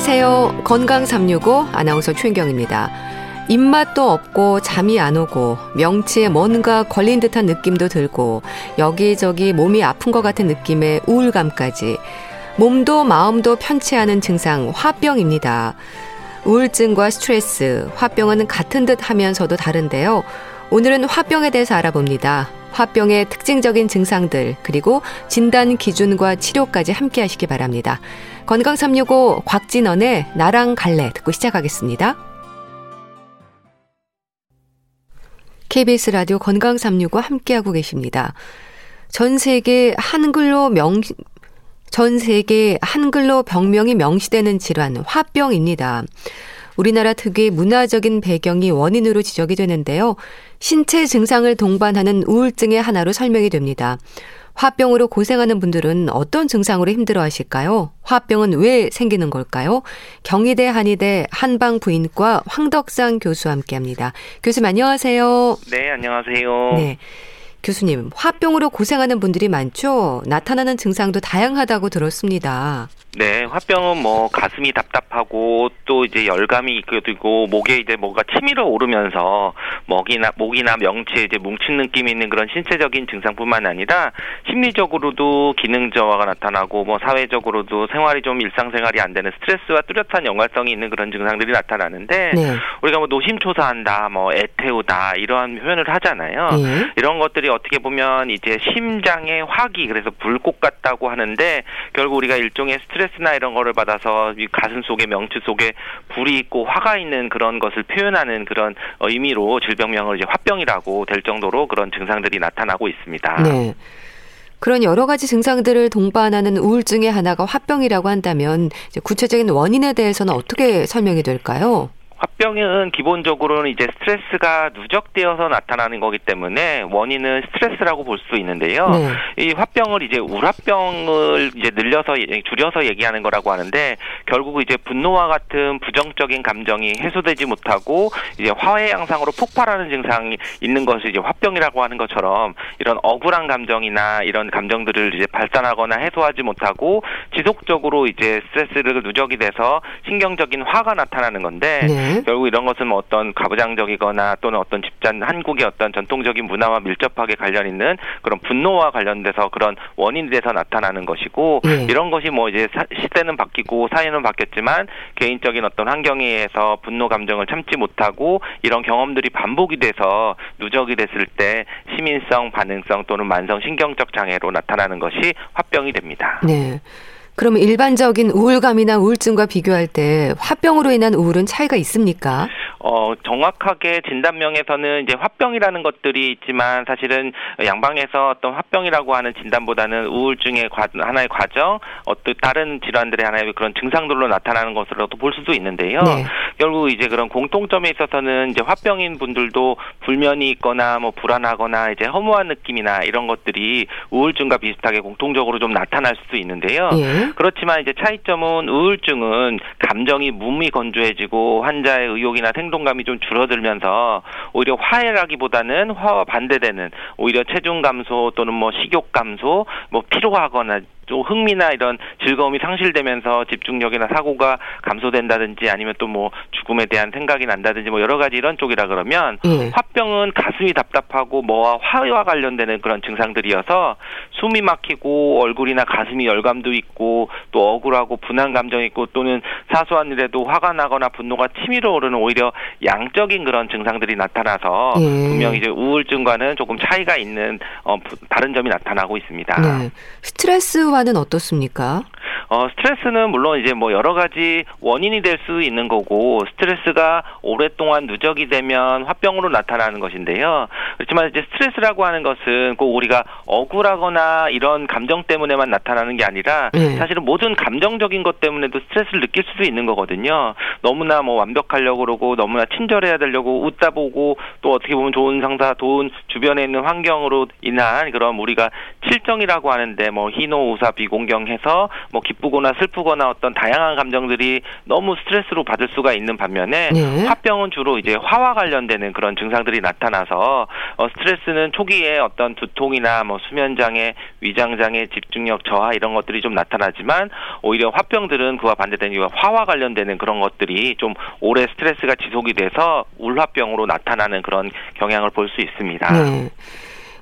안녕하세요. 건강 365 아나운서 최인경입니다. 입맛도 없고 잠이 안 오고 명치에 뭔가 걸린 듯한 느낌도 들고 여기저기 몸이 아픈 것 같은 느낌의 우울감까지 몸도 마음도 편치 않은 증상 화병입니다. 우울증과 스트레스, 화병은 같은 듯 하면서도 다른데요. 오늘은 화병에 대해서 알아봅니다. 화병의 특징적인 증상들, 그리고 진단 기준과 치료까지 함께 하시기 바랍니다. 건강 365 곽진원의 나랑 갈래 듣고 시작하겠습니다. KBS 라디오 건강 365 함께하고 계십니다. 전 세계 한글로 명, 전 세계 한글로 병명이 명시되는 질환, 화병입니다. 우리나라 특유의 문화적인 배경이 원인으로 지적이 되는데요. 신체 증상을 동반하는 우울증의 하나로 설명이 됩니다. 화병으로 고생하는 분들은 어떤 증상으로 힘들어 하실까요? 화병은 왜 생기는 걸까요? 경희대 한의대 한방 부인과 황덕상 교수와 함께 합니다. 교수님 안녕하세요. 네, 안녕하세요. 네. 교수님, 화병으로 고생하는 분들이 많죠? 나타나는 증상도 다양하다고 들었습니다. 네, 화병은 뭐 가슴이 답답하고 또 이제 열감이 있고 목에 이제 뭐가 치밀어 오르면서 목이나 목이나 명치에 이제 뭉친 느낌이 있는 그런 신체적인 증상뿐만 아니라 심리적으로도 기능 저하가 나타나고 뭐 사회적으로도 생활이 좀 일상생활이 안 되는 스트레스와 뚜렷한 연관성이 있는 그런 증상들이 나타나는데 네. 우리가 뭐 노심초사한다, 뭐 애태우다 이러한 표현을 하잖아요. 네. 이런 것들이 어떻게 보면 이제 심장의 화기 그래서 불꽃 같다고 하는데 결국 우리가 일종의 스트레스 나 이런 거를 받아서 가슴 속에 명치 속에 불이 있고 화가 있는 그런 것을 표현하는 그런 의미로 질병명을 이제 화병이라고 될 정도로 그런 증상들이 나타나고 있습니다. 네. 그런 여러 가지 증상들을 동반하는 우울증의 하나가 화병이라고 한다면 구체적인 원인에 대해서는 어떻게 설명이 될까요? 화병은 기본적으로는 이제 스트레스가 누적되어서 나타나는 거기 때문에 원인은 스트레스라고 볼 수 있는데요. 네. 이 화병을 이제 우라병을 이제 늘려서 줄여서 얘기하는 거라고 하는데 결국 이제 분노와 같은 부정적인 감정이 해소되지 못하고 이제 화해 양상으로 폭발하는 증상이 있는 것이 이제 화병이라고 하는 것처럼 이런 억울한 감정이나 이런 감정들을 이제 발산하거나 해소하지 못하고 지속적으로 이제 스트레스를 누적이 돼서 신경적인 화가 나타나는 건데 네. 네. 결국 이런 것은 뭐 어떤 가부장적이거나 또는 어떤 집단 한국의 어떤 전통적인 문화와 밀접하게 관련 있는 그런 분노와 관련돼서 그런 원인이 돼서 나타나는 것이고 네. 이런 것이 뭐 이제 시대는 바뀌고 사회는 바뀌었지만 개인적인 어떤 환경에 의해서 분노 감정을 참지 못하고 이런 경험들이 반복이 돼서 누적이 됐을 때 시민성 반응성 또는 만성 신경적 장애로 나타나는 것이 화병이 됩니다. 네. 그러면 일반적인 우울감이나 우울증과 비교할 때 화병으로 인한 우울은 차이가 있습니까? 어, 정확하게 진단명에서는 이제 화병이라는 것들이 있지만 사실은 양방에서 어떤 화병이라고 하는 진단보다는 우울증의 과, 하나의 과정, 어떤 다른 질환들의 하나의 그런 증상들로 나타나는 것으로도 볼 수도 있는데요. 네. 결국 이제 그런 공통점에 있어서는 이제 화병인 분들도 불면이 있거나 뭐 불안하거나 이제 허무한 느낌이나 이런 것들이 우울증과 비슷하게 공통적으로 좀 나타날 수도 있는데요. 네. 그렇지만 이제 차이점은 우울증은 감정이 몸이 건조해지고 환자의 의욕이나 생 행동감이 좀 줄어들면서 오히려 화해라기보다는 화와 반대되는 오히려 체중 감소 또는 뭐 식욕 감소, 뭐 피로하거나 또 흥미나 이런 즐거움이 상실되면서 집중력이나 사고가 감소된다든지 아니면 또 뭐 죽음에 대한 생각이 난다든지 뭐 여러 가지 이런 쪽이라 그러면 예. 화병은 가슴이 답답하고 뭐와 화와 관련되는 그런 증상들이어서 숨이 막히고 얼굴이나 가슴이 열감도 있고 또 억울하고 분한 감정이 있고 또는 사소한 일에도 화가 나거나 분노가 치밀어 오르는 오히려 양적인 그런 증상들이 나타나서 예. 분명히 이제 우울증과는 조금 차이가 있는 어, 다른 점이 나타나고 있습니다. 네. 스트레스와 효과는 어떻습니까? 어, 스트레스는 물론 이제 뭐 여러 가지 원인이 될 수 있는 거고 스트레스가 오랫동안 누적이 되면 화병으로 나타나는 것인데요. 그렇지만 이제 스트레스라고 하는 것은 꼭 우리가 억울하거나 이런 감정 때문에만 나타나는 게 아니라 네. 사실은 모든 감정적인 것 때문에도 스트레스를 느낄 수도 있는 거거든요. 너무나 뭐 완벽하려고 그러고 너무나 친절해야 되려고 웃다 보고 또 어떻게 보면 좋은 상사, 좋은 주변에 있는 환경으로 인한 그런 우리가 칠정이라고 하는데 뭐 희노우사 비공경해서 뭐 기쁘거나 슬프거나 어떤 다양한 감정들이 너무 스트레스로 받을 수가 있는 반면에 네. 화병은 주로 이제 화와 관련되는 그런 증상들이 나타나서 어, 스트레스는 초기에 어떤 두통이나 뭐 수면 장애, 위장 장애, 집중력 저하 이런 것들이 좀 나타나지만 오히려 화병들은 그와 반대되는 이유가 화와 관련되는 그런 것들이 좀 오래 스트레스가 지속이 돼서 울화병으로 나타나는 그런 경향을 볼 수 있습니다. 네.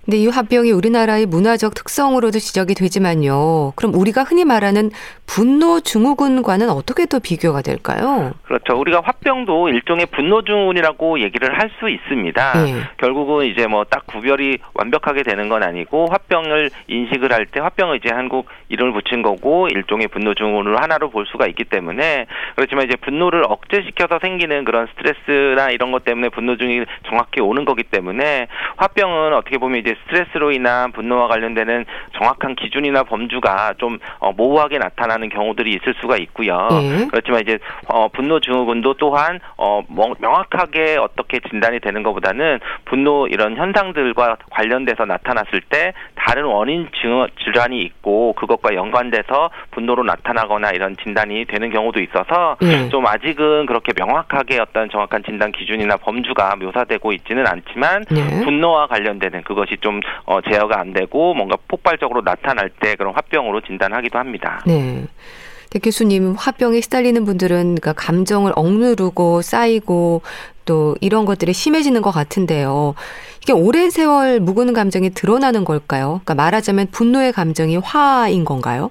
근데 이 화병이 우리나라의 문화적 특성으로도 지적이 되지만요. 그럼 우리가 흔히 말하는 분노 증후군과는 어떻게 또 비교가 될까요? 그렇죠. 우리가 화병도 일종의 분노 증후군이라고 얘기를 할 수 있습니다. 네. 결국은 이제 뭐 딱 구별이 완벽하게 되는 건 아니고 화병을 인식을 할 때 화병을 이제 한국 이름을 붙인 거고 일종의 분노 증후군으로 하나로 볼 수가 있기 때문에 그렇지만 이제 분노를 억제시켜서 생기는 그런 스트레스나 이런 것 때문에 분노 증이 정확히 오는 거기 때문에 화병은 어떻게 보면 이제 스트레스로 인한 분노와 관련되는 정확한 기준이나 범주가 좀 어, 모호하게 나타나는 경우들이 있을 수가 있고요. 네. 그렇지만 이제 어, 분노 증후군도 또한 어, 명확하게 어떻게 진단이 되는 것보다는 분노 이런 현상들과 관련돼서 나타났을 때 다른 원인 질환이 있고 그것과 연관돼서 분노로 나타나거나 이런 진단이 되는 경우도 있어서 네. 좀 아직은 그렇게 명확하게 어떤 정확한 진단 기준이나 범주가 묘사되고 있지는 않지만 네. 분노와 관련되는 그것이 좀좀 어, 제어가 안 되고 뭔가 폭발적으로 나타날 때 그런 화병으로 진단하기도 합니다. 네. 대 교수님, 화병에 시달리는 분들은 그러니까 감정을 억누르고 쌓이고 또 이런 것들이 심해지는 것 같은데요. 이게 오랜 세월 묵은 감정이 드러나는 걸까요? 그러니까 말하자면 분노의 감정이 화인 건가요?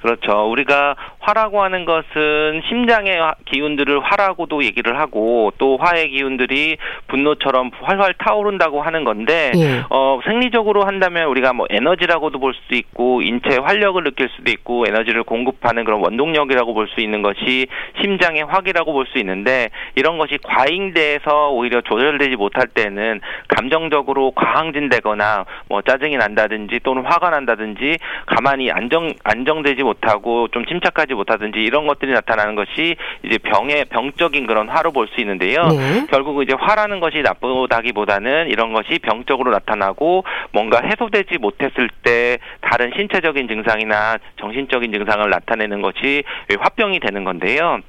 그렇죠. 우리가 화라고 하는 것은 심장의 기운들을 화라고도 얘기를 하고 또 화의 기운들이 분노처럼 활활 타오른다고 하는 건데 예. 어 생리적으로 한다면 우리가 뭐 에너지라고도 볼 수도 있고 인체 활력을 느낄 수도 있고 에너지를 공급하는 그런 원동력이라고 볼 수 있는 것이 심장의 화기라고 볼 수 있는데 이런 것이 과잉돼서 오히려 조절되지 못할 때는 감정적으로 과항진되거나 뭐 짜증이 난다든지 또는 화가 난다든지 가만히 안정 안정되지 못하고 좀 침착하지 못하든지 이런 것들이 나타나는 것이 이제 병의 병적인 그런 화로 볼 수 있는데요. 네. 결국 이제 화라는 것이 나쁘다기보다는 이런 것이 병적으로 나타나고 뭔가 해소되지 못했을 때 다른 신체적인 증상이나 정신적인 증상을 나타내는 것이 화병이 되는 건데요.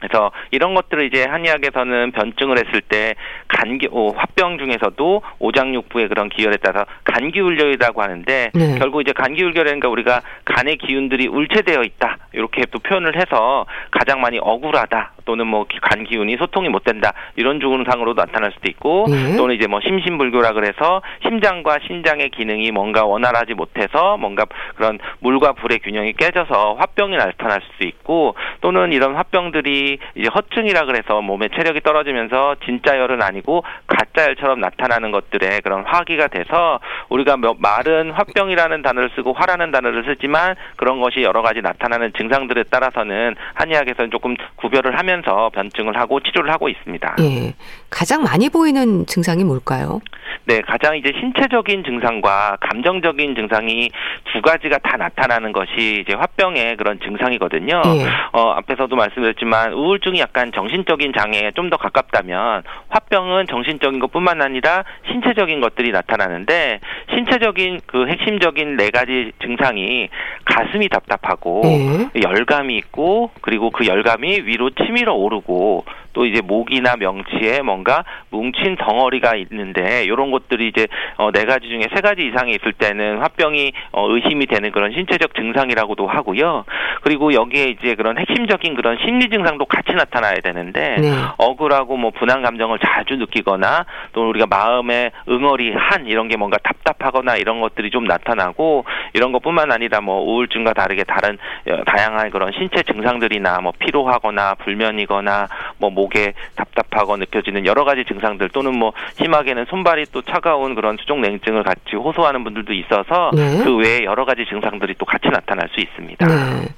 그래서 이런 것들을 이제 한의학에서는 변증을 했을 때 간기 어, 화병 중에서도 오장육부의 그런 기혈에 따라 간기울혈이라고 하는데 네. 결국 이제 간기울혈이니까 우리가 간의 기운들이 울체되어 있다 이렇게 또 표현을 해서 가장 많이 억울하다 또는 뭐 간 기운이 소통이 못 된다 이런 증상으로 나타날 수도 있고 네. 또는 이제 뭐 심신불교라 그래서 심장과 신장의 기능이 뭔가 원활하지 못해서 뭔가 그런 물과 불의 균형이 깨져서 화병이 나타날 수도 있고 또는 이런 화병들이 이제 허증이라 그래서 몸의 체력이 떨어지면서 진짜 열은 아니고 가짜 열처럼 나타나는 것들에 그런 화기가 돼서 우리가 말은 화병이라는 단어를 쓰고 화라는 단어를 쓰지만 그런 것이 여러 가지 나타나는 증상들에 따라서는 한의학에서는 조금 구별을 하면서 변증을 하고 치료를 하고 있습니다. 예. 가장 많이 보이는 증상이 뭘까요? 네, 가장 이제 신체적인 증상과 감정적인 증상이 두 가지가 다 나타나는 것이 이제 화병의 그런 증상이거든요. 예. 어, 앞에서도 말씀드렸지만 우울증이 약간 정신적인 장애에 좀 더 가깝다면 화병은 정신적인 것뿐만 아니라 신체적인 것들이 나타나는데 신체적인 그 핵심적인 네 가지 증상이 가슴이 답답하고 예. 열감이 있고 그리고 그 열감이 위로 치밀어 오르고 또 이제 목이나 명치에 뭔가 뭉친 덩어리가 있는데 이런 것들이 이제 어, 네 가지 중에 세 가지 이상이 있을 때는 화병이 어, 의심이 되는 그런 신체적 증상이라고도 하고요. 그리고 여기에 이제 그런 핵심적인 그런 심리 증상도 같이 나타나야 되는데 네. 억울하고 뭐 분한 감정을 자주 느끼거나 또 우리가 마음에 응어리 한 이런 게 뭔가 답답하거나 이런 것들이 좀 나타나고 이런 것뿐만 아니라 뭐 우울증과 다르게 다른 어, 다양한 그런 신체 증상들이나 뭐 피로하거나 불면이거나 뭐 목에 답답하고 느껴지는 여러 가지 증상들 또는 뭐 심하게는 손발이 또 차가운 그런 수족 냉증을 같이 호소하는 분들도 있어서 네. 그 외에 여러 가지 증상들이 또 같이 나타날 수 있습니다. 네.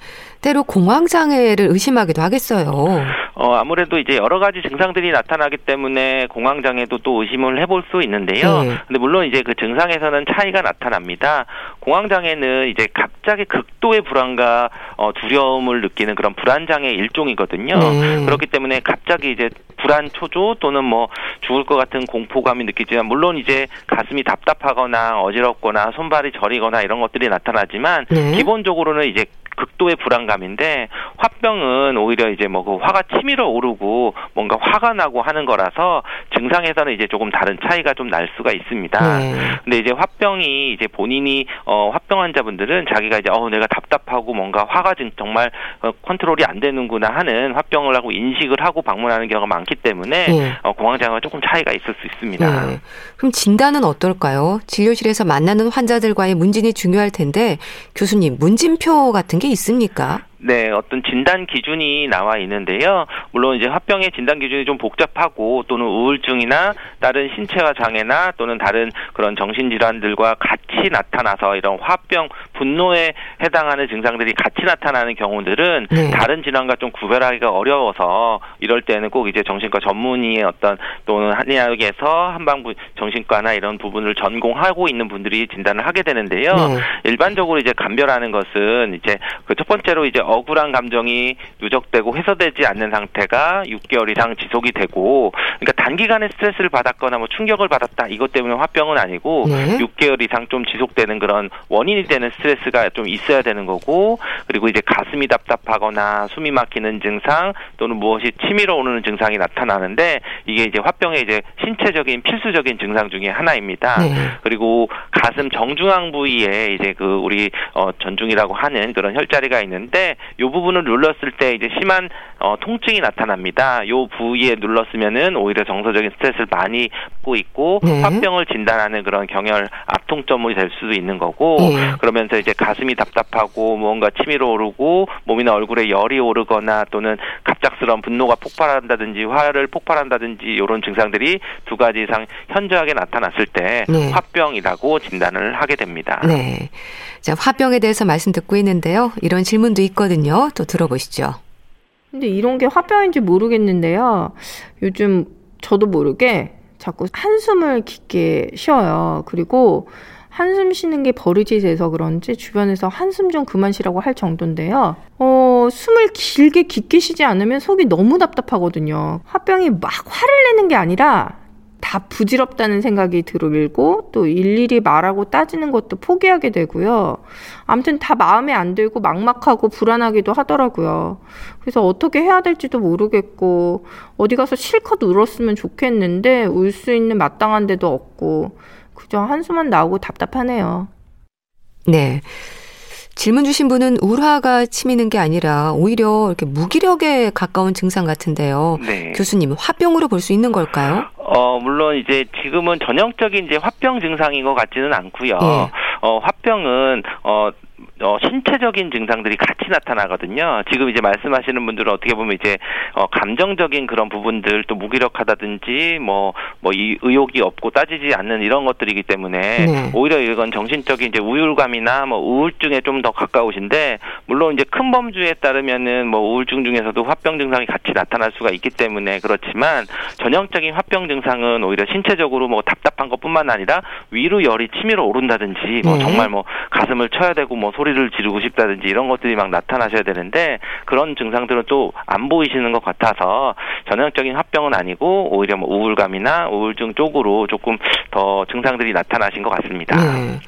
때로 공황 장애를 의심하기도 하겠어요. 어 아무래도 이제 여러 가지 증상들이 나타나기 때문에 공황 장애도 또 의심을 해볼 수 있는데요. 네. 근데 물론 이제 그 증상에서는 차이가 나타납니다. 공황 장애는 이제 갑자기 극도의 불안과 어, 두려움을 느끼는 그런 불안 장애 일종이거든요. 네. 그렇기 때문에 갑자기 이제 불안 초조 또는 뭐 죽을 것 같은 공포감이 느끼지만 물론 이제 가슴이 답답하거나 어지럽거나 손발이 저리거나 이런 것들이 나타나지만 네. 기본적으로는 이제 극도의 불안감인데 화병은 오히려 이제 뭐 그 화가 치밀어 오르고 뭔가 화가 나고 하는 거라서 증상에서는 이제 조금 다른 차이가 좀 날 수가 있습니다. 네. 근데 이제 화병이 이제 본인이 어 화병 환자분들은 자기가 이제 어 내가 답답하고 뭔가 화가 정말 어, 컨트롤이 안 되는구나 하는 화병을 하고 인식을 하고 방문하는 경우가 많기 때문에 네. 어 공황장애가 조금 차이가 있을 수 있습니다. 네. 그럼 진단은 어떨까요? 진료실에서 만나는 환자들과의 문진이 중요할 텐데 교수님 문진표 같은 게 있습니까? 네, 어떤 진단 기준이 나와 있는데요. 물론 이제 화병의 진단 기준이 좀 복잡하고 또는 우울증이나 다른 신체화 장애나 또는 다른 그런 정신질환들과 같이 나타나서 이런 화병, 분노에 해당하는 증상들이 같이 나타나는 경우들은 네. 다른 질환과 좀 구별하기가 어려워서 이럴 때는 꼭 이제 정신과 전문의의 어떤 또는 한의학에서 한방부 정신과나 이런 부분을 전공하고 있는 분들이 진단을 하게 되는데요. 네. 일반적으로 이제 감별하는 것은 이제 그 첫 번째로 이제 억울한 감정이 누적되고 해소되지 않는 상태가 6개월 이상 지속이 되고 그러니까 단기간에 스트레스를 받았거나 뭐 충격을 받았다 이것 때문에 화병은 아니고 네. 6개월 이상 좀 지속되는 그런 원인이 되는 스트레스가 좀 있어야 되는 거고 그리고 이제 가슴이 답답하거나 숨이 막히는 증상 또는 무엇이 치밀어 오르는 증상이 나타나는데 이게 이제 화병의 이제 신체적인 필수적인 증상 중에 하나입니다. 네. 그리고 가슴 정중앙 부위에 이제 그 우리 어 전중이라고 하는 그런 혈자리가 있는데 이 부분을 눌렀을 때 이제 심한 어, 통증이 나타납니다. 이 부위에 눌렀으면은 오히려 정서적인 스트레스를 많이 받고 있고 네. 화병을 진단하는 그런 경혈 압통점이 될 수도 있는 거고 네. 그러면서 이제 가슴이 답답하고 뭔가 치밀어 오르고 몸이나 얼굴에 열이 오르거나 또는 갑작스러운 분노가 폭발한다든지 화를 폭발한다든지 이런 증상들이 두 가지 이상 현저하게 나타났을 때 네. 화병이라고 진단을 하게 됩니다. 네. 자, 화병에 대해서 말씀 듣고 있는데요. 이런 질문도 있거든요. 또 들어보시죠. 근데 이런 게 화병인지 모르겠는데요. 요즘 저도 모르게 자꾸 한숨을 깊게 쉬어요. 그리고 한숨 쉬는 게 버릇이 돼서 그런지 주변에서 한숨 좀 그만 쉬라고 할 정도인데요. 어, 숨을 길게 깊게 쉬지 않으면 속이 너무 답답하거든요. 화병이 막 화를 내는 게 아니라 다 부질없다는 생각이 들고 또 일일이 말하고 따지는 것도 포기하게 되고요. 아무튼 다 마음에 안 들고 막막하고 불안하기도 하더라고요. 그래서 어떻게 해야 될지도 모르겠고 어디 가서 실컷 울었으면 좋겠는데 울 수 있는 마땅한 데도 없고 그저 한숨만 나오고 답답하네요. 네. 질문 주신 분은 우화가 치미는 게 아니라 오히려 이렇게 무기력에 가까운 증상 같은데요. 네. 교수님, 화병으로 볼 수 있는 걸까요? 어, 물론 이제 지금은 전형적인 이제 화병 증상인 것 같지는 않고요. 네. 어, 화병은 어 어, 신체적인 증상들이 같이 나타나거든요. 지금 이제 말씀하시는 분들은 어떻게 보면 이제 어, 감정적인 그런 부분들 또 무기력하다든지 뭐 뭐 이 의욕이 없고 따지지 않는 이런 것들이기 때문에 네. 오히려 이건 정신적인 이제 우울감이나 뭐 우울증에 좀 더 가까우신데 물론 이제 큰 범주에 따르면은 뭐 우울증 중에서도 화병 증상이 같이 나타날 수가 있기 때문에 그렇지만 전형적인 화병 증상은 오히려 신체적으로 뭐 답답한 것뿐만 아니라 위로 열이 치밀어 오른다든지 뭐 네. 정말 뭐 가슴을 쳐야 되고 뭐 소리 를 지르고 싶다든지 이런 것들이 막 나타나셔야 되는데 그런 증상들은 또 안 보이시는 것 같아서 전형적인 합병은 아니고 오히려 뭐 우울감이나 우울증 쪽으로 조금 더 증상들이 나타나신 것 같습니다. 네.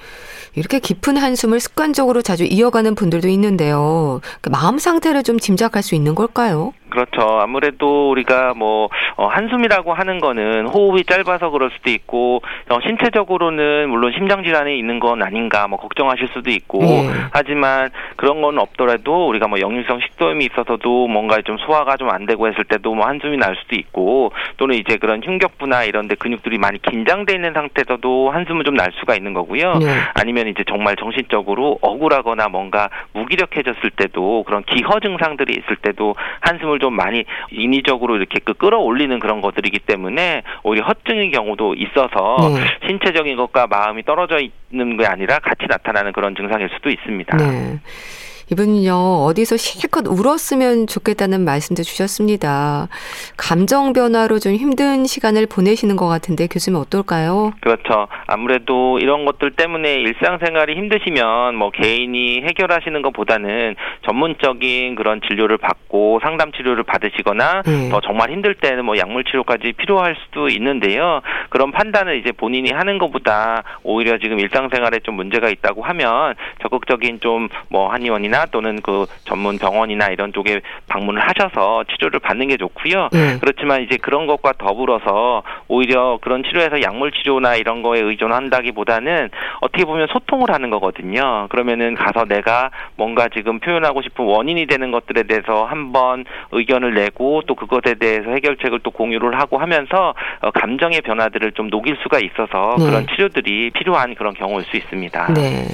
이렇게 깊은 한숨을 습관적으로 자주 이어가는 분들도 있는데요. 그 마음 상태를 좀 짐작할 수 있는 걸까요? 그렇죠. 아무래도 우리가 뭐 어, 한숨이라고 하는 거는 호흡이 짧아서 그럴 수도 있고 어, 신체적으로는 물론 심장 질환이 있는 건 아닌가 뭐 걱정하실 수도 있고 네. 하지만 그런 건 없더라도 우리가 뭐 역류성 식도염이 있어서도 뭔가 좀 소화가 좀 안 되고 했을 때도 뭐 한숨이 날 수도 있고 또는 이제 그런 흉격부나 이런 데 근육들이 많이 긴장돼 있는 상태에서도 한숨은 좀 날 수가 있는 거고요. 네. 아니면 이제 정말 정신적으로 억울하거나 뭔가 무기력해졌을 때도 그런 기허 증상들이 있을 때도 한숨을 좀 많이 인위적으로 이렇게 그 끌어올리는 그런 것들이기 때문에 오히려 허증의 경우도 있어서 네. 신체적인 것과 마음이 떨어져 있는 게 아니라 같이 나타나는 그런 증상일 수도 있습니다. 네. 이분은요, 어디서 실컷 울었으면 좋겠다는 말씀도 주셨습니다. 감정 변화로 좀 힘든 시간을 보내시는 것 같은데 교수님 어떨까요? 그렇죠. 아무래도 이런 것들 때문에 일상생활이 힘드시면 뭐 개인이 해결하시는 것보다는 전문적인 그런 진료를 받고 상담 치료를 받으시거나 네. 더 정말 힘들 때는 뭐 약물 치료까지 필요할 수도 있는데요. 그런 판단을 이제 본인이 하는 것보다 오히려 지금 일상생활에 좀 문제가 있다고 하면 적극적인 좀 뭐 한의원이나 또는 그 전문 병원이나 이런 쪽에 방문을 하셔서 치료를 받는 게 좋고요. 네. 그렇지만 이제 그런 것과 더불어서 오히려 그런 치료에서 약물 치료나 이런 거에 의존한다기보다는 어떻게 보면 소통을 하는 거거든요. 그러면은 가서 내가 뭔가 지금 표현하고 싶은 원인이 되는 것들에 대해서 한번 의견을 내고 또 그것에 대해서 해결책을 또 공유를 하고 하면서 어, 감정의 변화들을 좀 녹일 수가 있어서 네. 그런 치료들이 필요한 그런 경우일 수 있습니다. 네.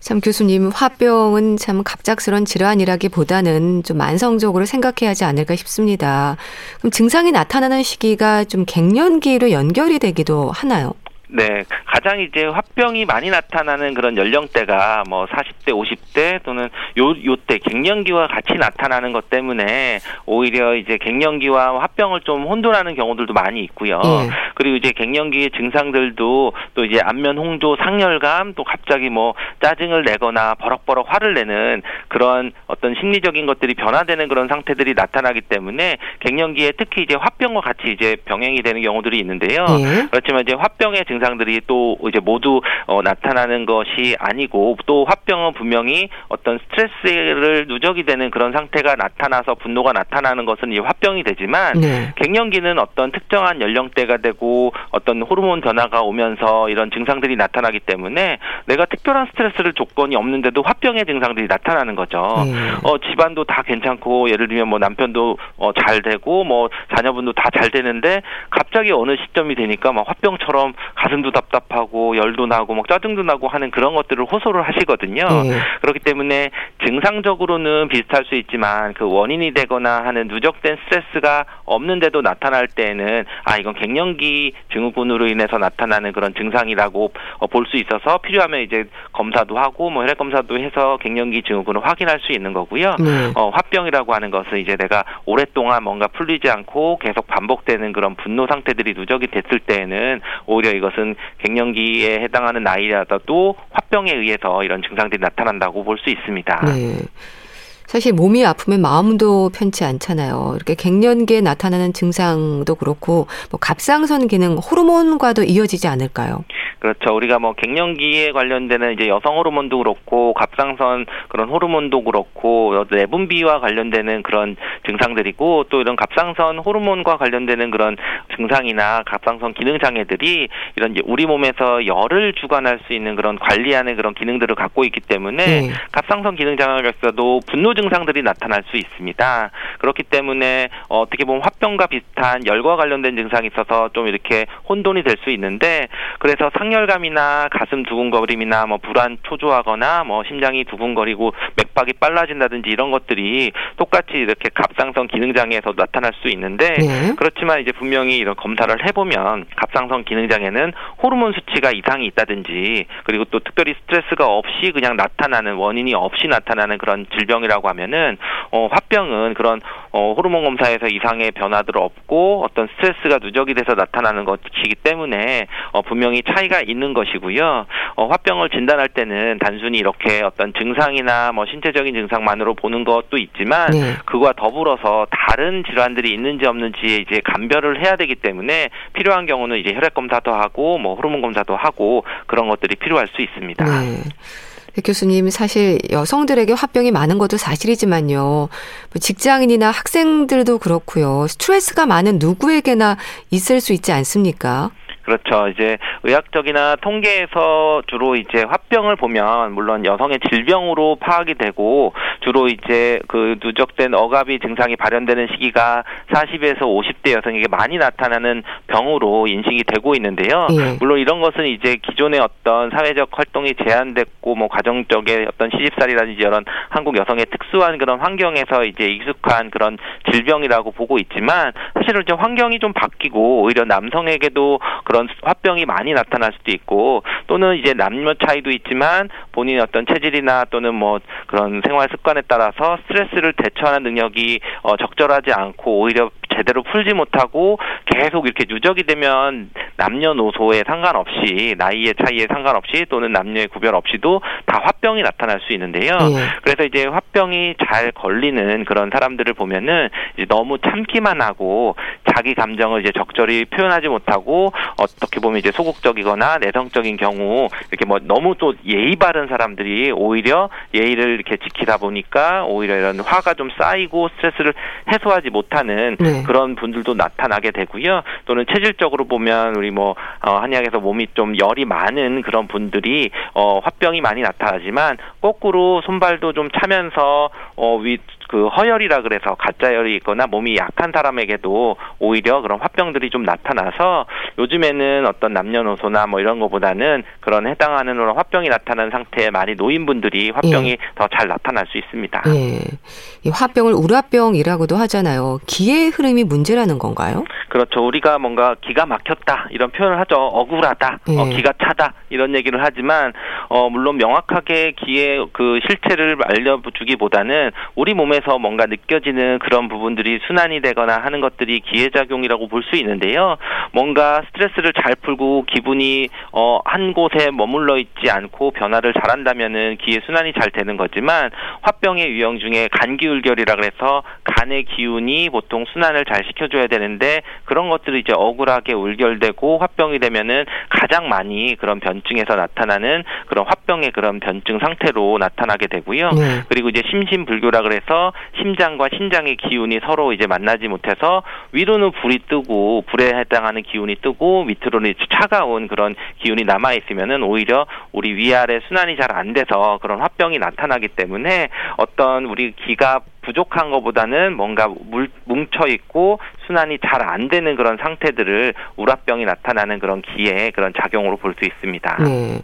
참 교수님 화병은 참 갑작스런 질환이라기보다는 좀 만성적으로 생각해야 하지 않을까 싶습니다. 그럼 증상이 나타나는 시기가 좀 갱년기로 연결이 되기도 하나요? 네, 가장 이제 화병이 많이 나타나는 그런 연령대가 뭐 40대, 50대 또는 요 요때 갱년기와 같이 나타나는 것 때문에 오히려 이제 갱년기와 화병을 좀 혼돈하는 경우들도 많이 있고요. 예. 그리고 이제 갱년기의 증상들도 또 이제 안면 홍조, 상열감, 또 갑자기 뭐 짜증을 내거나 버럭버럭 화를 내는 그런 어떤 심리적인 것들이 변화되는 그런 상태들이 나타나기 때문에 갱년기에 특히 이제 화병과 같이 이제 병행이 되는 경우들이 있는데요. 예. 그렇지만 이제 화병의 증 증상들이 또 이제 모두 어, 나타나는 것이 아니고 또 화병은 분명히 어떤 스트레스를 누적이 되는 그런 상태가 나타나서 분노가 나타나는 것은 이제 화병이 되지만 네. 갱년기는 어떤 특정한 연령대가 되고 어떤 호르몬 변화가 오면서 이런 증상들이 나타나기 때문에 내가 특별한 스트레스를 조건이 없는데도 화병의 증상들이 나타나는 거죠. 네. 어 집안도 다 괜찮고 예를 들면 뭐 남편도 어, 잘 되고 뭐 자녀분도 다 잘 되는데 갑자기 어느 시점이 되니까 막 화병처럼 가 슴도 답답하고 열도 나고 막 짜증도 나고 하는 그런 것들을 호소를 하시거든요. 네. 그렇기 때문에 증상적으로는 비슷할 수 있지만 그 원인이 되거나 하는 누적된 스트레스가 없는데도 나타날 때는 아 이건 갱년기 증후군으로 인해서 나타나는 그런 증상이라고 어, 볼수 있어서 필요하면 이제 검사도 하고 뭐 혈액 검사도 해서 갱년기 증후군을 확인할 수 있는 거고요. 네. 어, 화병이라고 하는 것은 이제 내가 오랫동안 뭔가 풀리지 않고 계속 반복되는 그런 분노 상태들이 누적이 됐을 때에는 오히려 이것은 것은 갱년기에 해당하는 나이라도 화병에 의해서 이런 증상들이 나타난다고 볼 수 있습니다. 네. 사실 몸이 아프면 마음도 편치 않잖아요. 이렇게 갱년기에 나타나는 증상도 그렇고 뭐 갑상선 기능 호르몬과도 이어지지 않을까요? 그렇죠. 우리가 뭐 갱년기에 관련되는 이제 여성 호르몬도 그렇고 갑상선 그런 호르몬도 그렇고 내분비와 관련되는 그런 증상들이고 또 이런 갑상선 호르몬과 관련되는 그런 증상이나 갑상선 기능 장애들이 이런 이제 우리 몸에서 열을 주관할 수 있는 그런 관리하는 그런 기능들을 갖고 있기 때문에 네. 갑상선 기능 장애가 있어도 분노 증상들이 나타날 수 있습니다. 그렇기 때문에 어, 어떻게 보면 화병과 비슷한 열과 관련된 증상이 있어서 좀 이렇게 혼돈이 될 수 있는데 그래서 상 상열감이나 가슴 두근거림이나 뭐 불안 초조하거나 뭐 심장이 두근거리고 맥박이 빨라진다든지 이런 것들이 똑같이 이렇게 갑상선 기능 장애에서 나타날 수 있는데 네. 그렇지만 이제 분명히 이런 검사를 해보면 갑상선 기능 장애는 호르몬 수치가 이상이 있다든지 그리고 또 특별히 스트레스가 없이 그냥 나타나는 원인이 없이 나타나는 그런 질병이라고 하면은 어 화병은 그런 어 호르몬 검사에서 이상의 변화들 없고 어떤 스트레스가 누적이 돼서 나타나는 것이기 때문에 어 분명히 차이가 있는 것이고요. 어, 화병을 진단할 때는 단순히 이렇게 어떤 증상이나 뭐 신체적인 증상만으로 보는 것도 있지만 네. 그와 더불어서 다른 질환들이 있는지 없는지 이제 감별을 해야 되기 때문에 필요한 경우는 이제 혈액 검사도 하고 뭐 호르몬 검사도 하고 그런 것들이 필요할 수 있습니다. 네. 네, 교수님, 사실 여성들에게 화병이 많은 것도 사실이지만요. 뭐 직장인이나 학생들도 그렇고요. 스트레스가 많은 누구에게나 있을 수 있지 않습니까? 그렇죠. 이제 의학적이나 통계에서 주로 이제 화병을 보면 물론 여성의 질병으로 파악이 되고 주로 이제 그 누적된 억압이 증상이 발현되는 시기가 40에서 50대 여성에게 많이 나타나는 병으로 인식이 되고 있는데요. 예. 물론 이런 것은 이제 기존의 어떤 사회적 활동이 제한됐고 뭐 가정적의 어떤 시집살이라든지 이런 한국 여성의 특수한 그런 환경에서 이제 익숙한 그런 질병이라고 보고 있지만 사실은 좀 환경이 좀 바뀌고 오히려 남성에게도 그런 그런 화병이 많이 나타날 수도 있고 또는 이제 남녀 차이도 있지만 본인의 어떤 체질이나 또는 뭐 그런 생활 습관에 따라서 스트레스를 대처하는 능력이 어, 적절하지 않고 오히려 제대로 풀지 못하고 계속 이렇게 누적이 되면 남녀노소에 상관없이 나이의 차이에 상관없이 또는 남녀의 구별 없이도 다 화병이 나타날 수 있는데요. 예. 그래서 이제 화병이 잘 걸리는 그런 사람들을 보면은 이제 너무 참기만 하고 자기 감정을 이제 적절히 표현하지 못하고 어떻게 보면 이제 소극적이거나 내성적인 경우 이렇게 뭐 너무 또 예의 바른 사람들이 오히려 예의를 이렇게 지키다 보니까 오히려 이런 화가 좀 쌓이고 스트레스를 해소하지 못하는 네. 그런 분들도 나타나게 되고요. 또는 체질적으로 보면 우리 뭐 어, 한의학에서 몸이 좀 열이 많은 그런 분들이 어, 화병이 많이 나타나지만 거꾸로 손발도 좀 차면서 어, 위, 그 허열이라 그래서 가짜열이 있거나 몸이 약한 사람에게도 오히려 그런 화병들이 좀 나타나서 요즘에는 어떤 남녀노소나 뭐 이런 거보다는 그런 해당하는 그런 화병이 나타난 상태에 많이 노인 분들이 화병이 예. 더잘 나타날 수 있습니다. 예. 이 화병을 우라병이라고도 하잖아요. 기의 흐름이 문제라는 건가요? 그렇죠. 우리가 뭔가 기가 막혔다 이런 표현을 하죠. 억울하다, 예. 어, 기가 차다 이런 얘기를 하지만 어, 물론 명확하게 기의 그 실체를 알려주기보다는 우리 몸에 서 뭔가 느껴지는 그런 부분들이 순환이 되거나 하는 것들이 기회작용이라고 볼 수 있는데요. 뭔가 스트레스를 잘 풀고 기분이 어, 한 곳에 머물러 있지 않고 변화를 잘한다면은 기의 순환이 잘 되는 거지만 화병의 유형 중에 간기울결이라 그래서 간의 기운이 보통 순환을 잘 시켜줘야 되는데 그런 것들이 이제 억울하게 울결되고 화병이 되면은 가장 많이 그런 변증에서 나타나는 그런 화병의 그런 변증 상태로 나타나게 되고요. 네. 그리고 이제 심신불교라 그래서 심장과 신장의 기운이 서로 이제 만나지 못해서 위로는 불이 뜨고 불에 해당하는 기운이 뜨고 밑으로는 차가운 그런 기운이 남아 있으면은 오히려 우리 위아래 순환이 잘 안 돼서 그런 화병이 나타나기 때문에 어떤 우리 기가 부족한 것보다는 뭔가 물, 뭉쳐 있고 순환이 잘 안 되는 그런 상태들을 우라병이 나타나는 그런 기의 그런 작용으로 볼 수 있습니다. 네.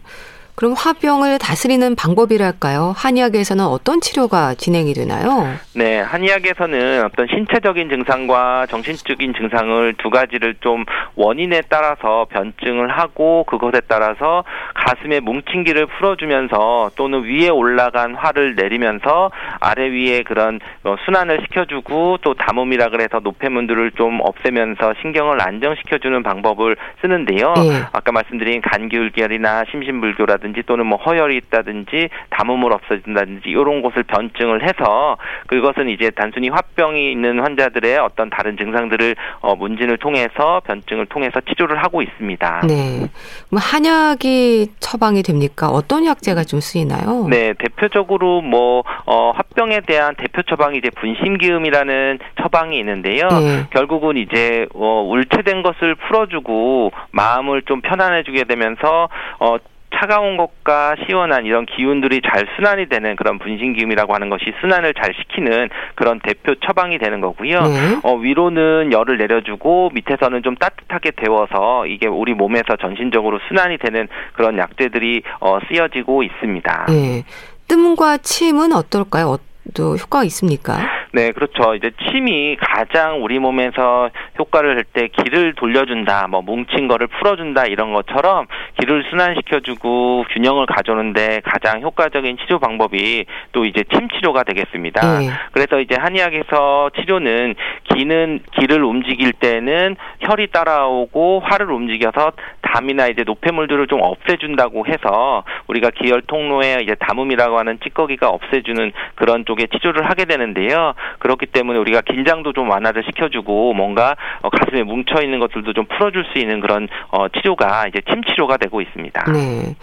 그럼 화병을 다스리는 방법이랄까요? 한의학에서는 어떤 치료가 진행이 되나요? 네, 한의학에서는 어떤 신체적인 증상과 정신적인 증상을 두 가지를 좀 원인에 따라서 변증을 하고 그것에 따라서 가슴에 뭉친 기를 풀어주면서 또는 위에 올라간 화를 내리면서 아래 위에 그런 어, 순환을 시켜주고 또 담음이라 그래서 노폐물들을 좀 없애면서 신경을 안정시켜주는 방법을 쓰는데요. 네. 아까 말씀드린 간기울결이나 심신불교라든지 있다든지 또는 뭐 허열이 있다든지 담음을 없어진다든지 이런 곳을 변증을 해서 그것은 이제 단순히 화병이 있는 환자들의 어떤 다른 증상들을 어, 문진을 통해서 변증을 통해서 치료를 하고 있습니다. 네. 뭐 한약이 처방이 됩니까? 어떤 약제가 좀 쓰이나요? 네, 대표적으로 뭐 어, 화병에 대한 대표 처방이 이제 분심기음이라는 처방이 있는데요. 네. 결국은 이제 어, 울체된 것을 풀어주고 마음을 좀 편안해주게 되면서 어, 차가운 것과 시원한 이런 기운들이 잘 순환이 되는 그런 분신기음이라고 하는 것이 순환을 잘 시키는 그런 대표 처방이 되는 거고요. 네. 어, 위로는 열을 내려주고 밑에서는 좀 따뜻하게 데워서 이게 우리 몸에서 전신적으로 순환이 되는 그런 약재들이 어, 쓰여지고 있습니다. 네. 뜸과 침은 어떨까요? 또 효과가 있습니까? 네, 그렇죠. 이제 침이 가장 우리 몸에서 효과를 할때 기를 돌려준다, 뭐 뭉친 거를 풀어준다 이런 것처럼 기를 순환시켜주고 균형을 가져오는데 가장 효과적인 치료 방법이 또 이제 침 치료가 되겠습니다. 네. 그래서 이제 한의학에서 치료는 기는 기를 움직일 때는 혈이 따라오고 화를 움직여서 담이나 이제 노폐물들을 좀 없애준다고 해서 우리가 기혈 통로에 이제 담음이라고 하는 찌꺼기가 없애주는 그런 쪽의 치료를 하게 되는데요. 그렇기 때문에 우리가 긴장도 좀 완화를 시켜주고 뭔가 어, 가슴에 뭉쳐 있는 것들도 좀 풀어줄 수 있는 그런 어, 치료가 이제 침 치료가 되고 있습니다. 네.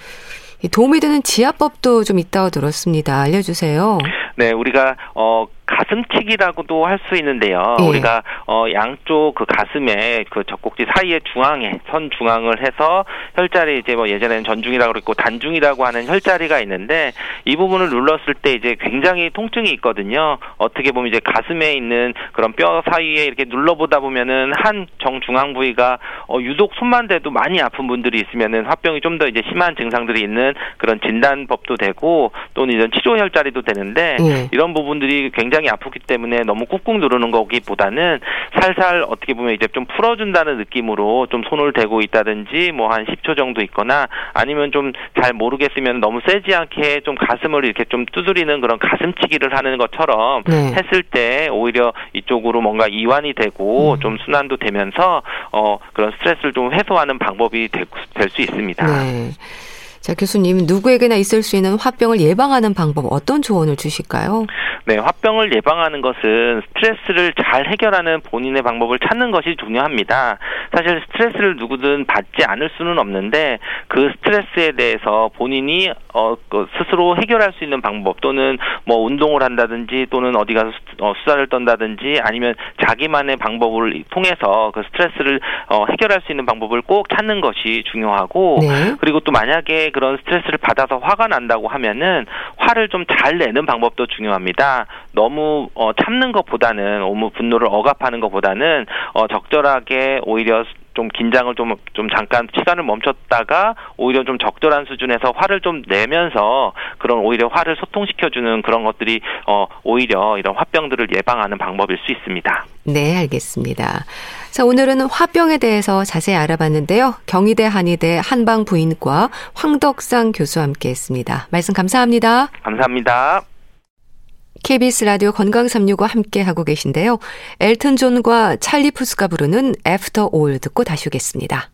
도움이 되는 지압법도 좀 있다고 들었습니다. 알려주세요. 네, 우리가 어 가슴치기라고도 할 수 있는데요. 예. 우리가 어 양쪽 그 가슴에 그 젖꼭지 사이에 중앙에 선 중앙을 해서 혈자리 이제 뭐 예전에는 전중이라고 그랬고 단중이라고 하는 혈자리가 있는데 이 부분을 눌렀을 때 이제 굉장히 통증이 있거든요. 어떻게 보면 이제 가슴에 있는 그런 뼈 사이에 이렇게 눌러보다 보면은 한 정중앙 부위가 어 유독 손만 대도 많이 아픈 분들이 있으면은 화병이 좀 더 이제 심한 증상들이 있는 그런 진단법도 되고 또는 이런 치료 혈자리도 되는데 예. 이런 부분들이 굉장히 굉장히 아프기 때문에 너무 꾹꾹 누르는 거기보다는 살살 어떻게 보면 이제 좀 풀어준다는 느낌으로 좀 손을 대고 있다든지 뭐 한 10초 정도 있거나 아니면 좀 잘 모르겠으면 너무 세지 않게 좀 가슴을 이렇게 좀 두드리는 그런 가슴치기를 하는 것처럼 네. 했을 때 오히려 이쪽으로 뭔가 이완이 되고 음. 좀 순환도 되면서 어 그런 스트레스를 좀 해소하는 방법이 될 수 있습니다. 네. 자, 교수님, 누구에게나 있을 수 있는 화병을 예방하는 방법 어떤 조언을 주실까요? 네, 화병을 예방하는 것은 스트레스를 잘 해결하는 본인의 방법을 찾는 것이 중요합니다. 사실 스트레스를 누구든 받지 않을 수는 없는데 그 스트레스에 대해서 본인이 어, 그 스스로 해결할 수 있는 방법 또는 뭐 운동을 한다든지 또는 어디 가서 어, 수다를 떤다든지 아니면 자기만의 방법을 통해서 그 스트레스를 어, 해결할 수 있는 방법을 꼭 찾는 것이 중요하고 네. 그리고 또 만약에 그런 스트레스를 받아서 화가 난다고 하면은 화를 좀 잘 내는 방법도 중요합니다. 너무 어, 참는 것보다는 너무 분노를 억압하는 것보다는 어, 적절하게 오히려 좀 긴장을 좀, 좀 잠깐 시간을 멈췄다가 오히려 좀 적절한 수준에서 화를 좀 내면서 그런 오히려 화를 소통시켜주는 그런 것들이 어, 오히려 이런 화병들을 예방하는 방법일 수 있습니다. 네, 알겠습니다. 자, 오늘은 화병에 대해서 자세히 알아봤는데요. 경희대 한의대 한방부인과 황덕상 교수와 함께 했습니다. 말씀 감사합니다. 감사합니다. KBS 라디오 건강 365 함께 하고 계신데요. 엘튼 존과 찰리 푸스가 부르는 After All 듣고 다시 오겠습니다.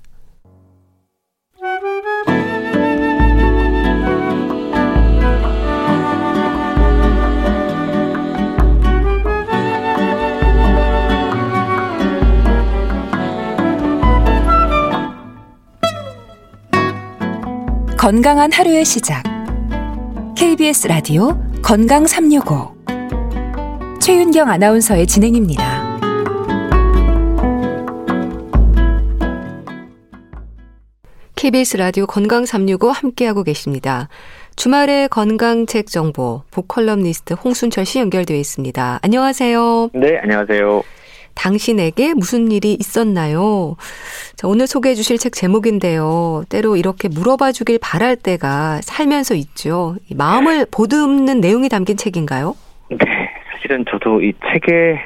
건강한 하루의 시작. KBS 라디오 건강 365 최윤경 아나운서의 진행입니다. KBS 라디오 건강 365 함께하고 계십니다. 주말의 건강책 정보 보컬럼니스트 홍순철 씨 연결되어 있습니다. 안녕하세요. 네, 안녕하세요. 당신에게 무슨 일이 있었나요? 자, 오늘 소개해 주실 책 제목인데요. 때로 이렇게 물어봐 주길 바랄 때가 살면서 있죠. 마음을 보듬는 내용이 담긴 책인가요? 네, 사실은 저도 이 책의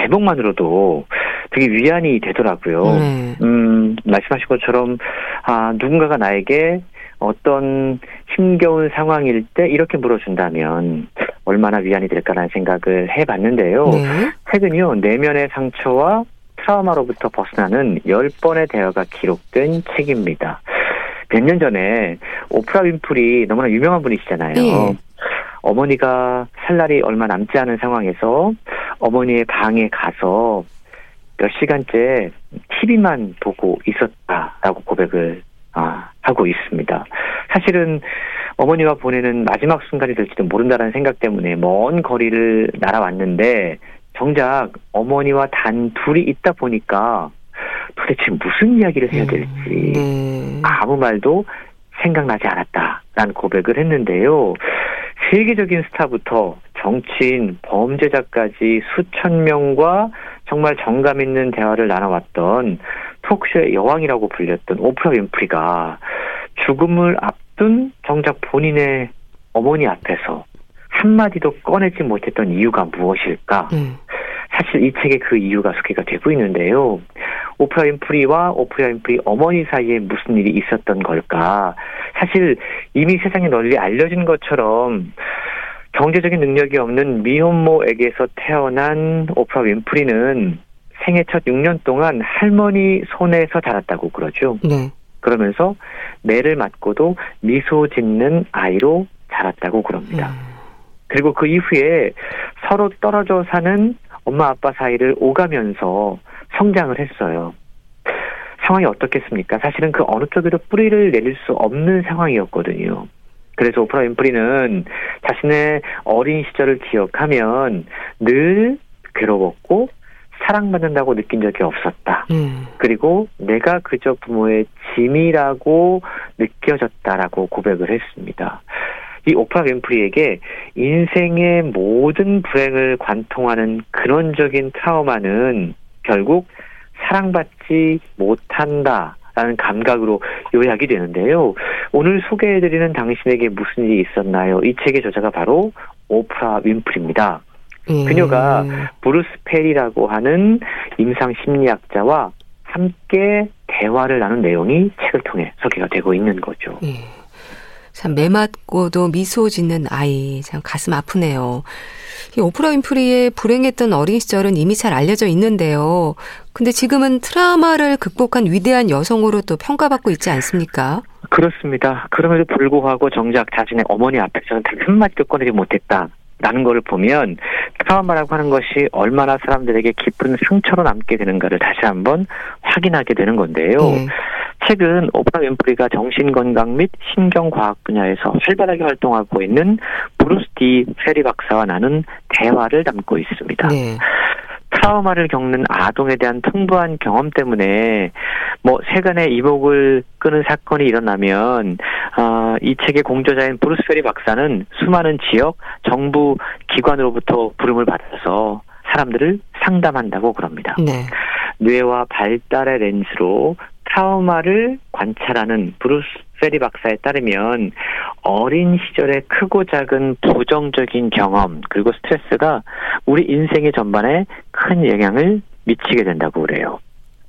제목만으로도 되게 위안이 되더라고요. 네. 음, 말씀하신 것처럼, 아, 누군가가 나에게 어떤 힘겨운 상황일 때 이렇게 물어준다면 얼마나 위안이 될까라는 생각을 해봤는데요. 네. 최근요, 내면의 상처와 트라우마로부터 벗어나는 10번의 대화가 기록된 책입니다. 몇 년 전에 오프라 윈프리 너무나 유명한 분이시잖아요. 네. 어머니가 살 날이 얼마 남지 않은 상황에서 어머니의 방에 가서 몇 시간째 TV만 보고 있었다라고 고백을 아, 하고 있습니다. 사실은 어머니와 보내는 마지막 순간이 될지도 모른다는 생각 때문에 먼 거리를 날아왔는데 정작 어머니와 단 둘이 있다 보니까 도대체 무슨 이야기를 해야 될지 음, 네. 아무 말도 생각나지 않았다라는 고백을 했는데요. 세계적인 스타부터 정치인, 범죄자까지 수천 명과 정말 정감 있는 대화를 나눠왔던 토크쇼의 여왕이라고 불렸던 오프라 윈프리가 죽음을 앞둔 정작 본인의 어머니 앞에서 한마디도 꺼내지 못했던 이유가 무엇일까? 음. 사실 이 책에 그 이유가 소개가 되고 있는데요. 오프라 윈프리와 오프라 윈프리 어머니 사이에 무슨 일이 있었던 걸까? 사실 이미 세상에 널리 알려진 것처럼 경제적인 능력이 없는 미혼모에게서 태어난 오프라 윈프리는 생애 첫 6년 동안 할머니 손에서 자랐다고 그러죠. 네. 그러면서 매를 맞고도 미소 짓는 아이로 자랐다고 그럽니다. 음. 그리고 그 이후에 서로 떨어져 사는 엄마 아빠 사이를 오가면서 성장을 했어요. 상황이 어떻겠습니까? 사실은 그 어느 쪽에도 뿌리를 내릴 수 없는 상황이었거든요. 그래서 오프라 윈프리는 자신의 어린 시절을 기억하면 늘 괴로웠고 사랑받는다고 느낀 적이 없었다. 음. 그리고 내가 그저 부모의 짐이라고 느껴졌다라고 고백을 했습니다. 이 오프라 윈프리에게 인생의 모든 불행을 관통하는 근원적인 트라우마는 결국 사랑받지 못한다. 라는 감각으로 요약이 되는데요. 오늘 소개해드리는 당신에게 무슨 일이 있었나요? 이 책의 저자가 바로 오프라 윈프리입니다. 예. 그녀가 브루스 페리라고 하는 임상 심리학자와 함께 대화를 나눈 내용이 책을 통해 소개가 되고 있는 거죠. 예. 참 매맞고도 미소 짓는 아이 참 가슴 아프네요. 이 오프라 윈프리의 불행했던 어린 시절은 이미 잘 알려져 있는데요. 근데 지금은 트라우마를 극복한 위대한 여성으로 또 평가받고 있지 않습니까? 그렇습니다. 그럼에도 불구하고 정작 자신의 어머니 앞에서는 단 한마디도 꺼내지 못했다. 라는 것을 보면 트라우마라고 하는 것이 얼마나 사람들에게 깊은 상처로 남게 되는가를 다시 한번 확인하게 되는 건데요. 네. 최근 오프라 윈프리가 정신건강 및 신경과학 분야에서 활발하게 활동하고 있는 브루스 디 페리 박사와 나눈 대화를 담고 있습니다. 네. 트라우마를 겪는 아동에 대한 풍부한 경험 때문에 뭐 세간의 이목을 끄는 사건이 일어나면 어, 이 책의 공저자인 브루스 페리 박사는 수많은 지역 정부 기관으로부터 부름을 받아서 사람들을 상담한다고 그럽니다. 네. 뇌와 발달의 렌즈로 트라우마를 관찰하는 브루스 페리 박사에 따르면 어린 시절의 크고 작은 부정적인 경험 그리고 스트레스가 우리 인생의 전반에 큰 영향을 미치게 된다고 그래요.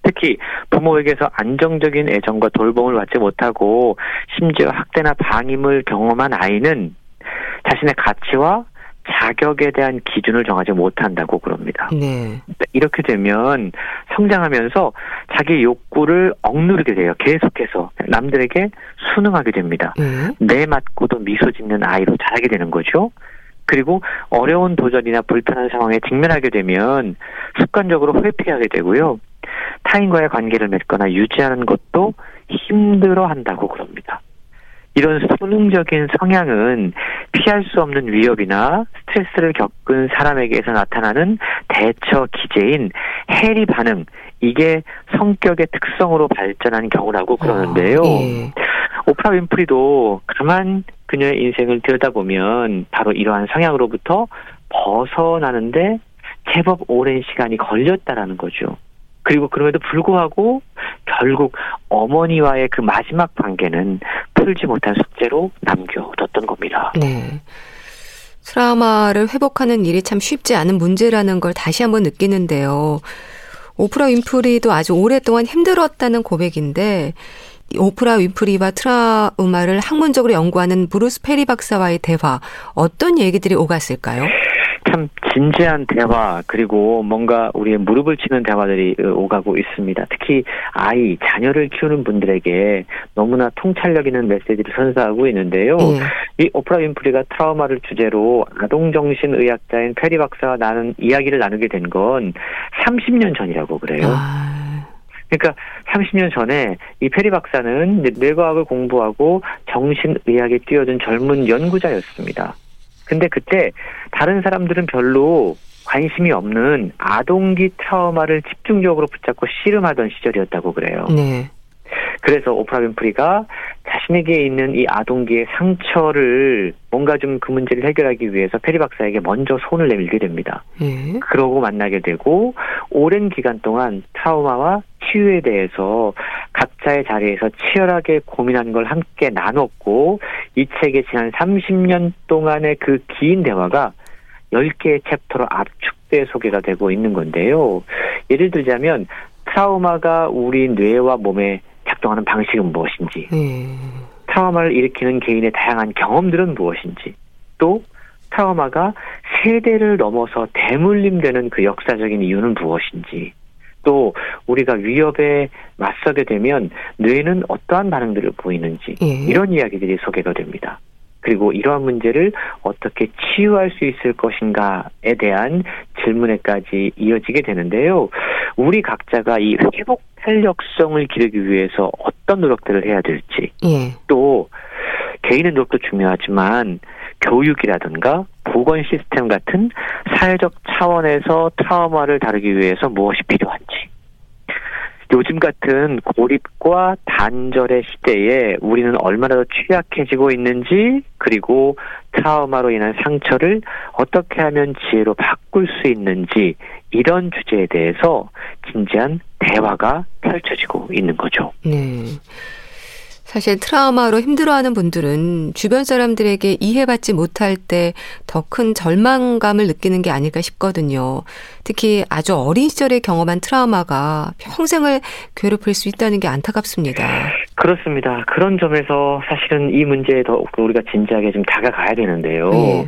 특히 부모에게서 안정적인 애정과 돌봄을 받지 못하고 심지어 학대나 방임을 경험한 아이는 자신의 가치와 자격에 대한 기준을 정하지 못한다고 그럽니다. 네. 이렇게 되면 성장하면서 자기 욕구를 억누르게 돼요. 계속해서 남들에게 순응하게 됩니다. 네. 내 맞고도 미소 짓는 아이로 자라게 되는 거죠. 그리고 어려운 도전이나 불편한 상황에 직면하게 되면 습관적으로 회피하게 되고요. 타인과의 관계를 맺거나 유지하는 것도 힘들어 한다고 그럽니다. 이런 수능적인 성향은 피할 수 없는 위협이나 스트레스를 겪은 사람에게서 나타나는 대처 기제인 해리 반응 이게 성격의 특성으로 발전한 경우라고 그러는데요. 아, 예. 오프라 윈프리도 가만 그녀의 인생을 들여다보면 바로 이러한 성향으로부터 벗어나는데 제법 오랜 시간이 걸렸다라는 거죠. 그리고 그럼에도 불구하고 결국 어머니와의 그 마지막 관계는 풀지 못한 숙제로 남겨뒀던 겁니다. 네. 트라우마를 회복하는 일이 참 쉽지 않은 문제라는 걸 다시 한번 느끼는데요. 오프라 윈프리도 아주 오랫동안 힘들었다는 고백인데 오프라 윈프리와 트라우마를 학문적으로 연구하는 브루스 페리 박사와의 대화 어떤 얘기들이 오갔을까요? 참 진지한 대화 그리고 뭔가 우리의 무릎을 치는 대화들이 오가고 있습니다. 특히 아이 자녀를 키우는 분들에게 너무나 통찰력 있는 메시지를 선사하고 있는데요. 네. 이 오프라 윈프리가 트라우마를 주제로 아동 정신 의학자인 페리 박사와 나눈 이야기를 나누게 된 건 30년 전이라고 그래요. 아. 그러니까 30년 전에 이 페리 박사는 뇌과학을 공부하고 정신의학에 뛰어든 젊은 연구자였습니다. 근데 그때 다른 사람들은 별로 관심이 없는 아동기 트라우마를 집중적으로 붙잡고 씨름하던 시절이었다고 그래요. 네. 그래서 오프라 윈프리가 자신에게 있는 이 아동기의 상처를 뭔가 좀 그 문제를 해결하기 위해서 페리 박사에게 먼저 손을 내밀게 됩니다. 네. 그러고 만나게 되고 오랜 기간 동안 트라우마와 치유에 대해서 각자의 자리에서 치열하게 고민한 걸 함께 나눴고 이 책의 지난 30년 동안의 그 긴 대화가 10개의 챕터로 압축돼 소개가 되고 있는 건데요. 예를 들자면 트라우마가 우리 뇌와 몸에 작동하는 방식은 무엇인지, 음. 트라우마를 일으키는 개인의 다양한 경험들은 무엇인지, 또 트라우마가 세대를 넘어서 대물림되는 그 역사적인 이유는 무엇인지, 또 우리가 위협에 맞서게 되면 뇌는 어떠한 반응들을 보이는지 예. 이런 이야기들이 소개가 됩니다. 그리고 이러한 문제를 어떻게 치유할 수 있을 것인가에 대한 질문에까지 이어지게 되는데요. 우리 각자가 이 회복 탄력성을 기르기 위해서 어떤 노력들을 해야 될지, 예. 또 개인의 노력도 중요하지만 교육이라든가 보건 시스템 같은 사회적 차원에서 트라우마를 다루기 위해서 무엇이 필요한지, 요즘 같은 고립과 단절의 시대에 우리는 얼마나 더 취약해지고 있는지 그리고 트라우마로 인한 상처를 어떻게 하면 지혜로 바꿀 수 있는지 이런 주제에 대해서 진지한 대화가 펼쳐지고 있는 거죠. 네. 사실 트라우마로 힘들어하는 분들은 주변 사람들에게 이해받지 못할 때 더 큰 절망감을 느끼는 게 아닐까 싶거든요. 특히 아주 어린 시절에 경험한 트라우마가 평생을 괴롭힐 수 있다는 게 안타깝습니다. 그렇습니다. 그런 점에서 사실은 이 문제에 더 우리가 진지하게 좀 다가가야 되는데요. 네.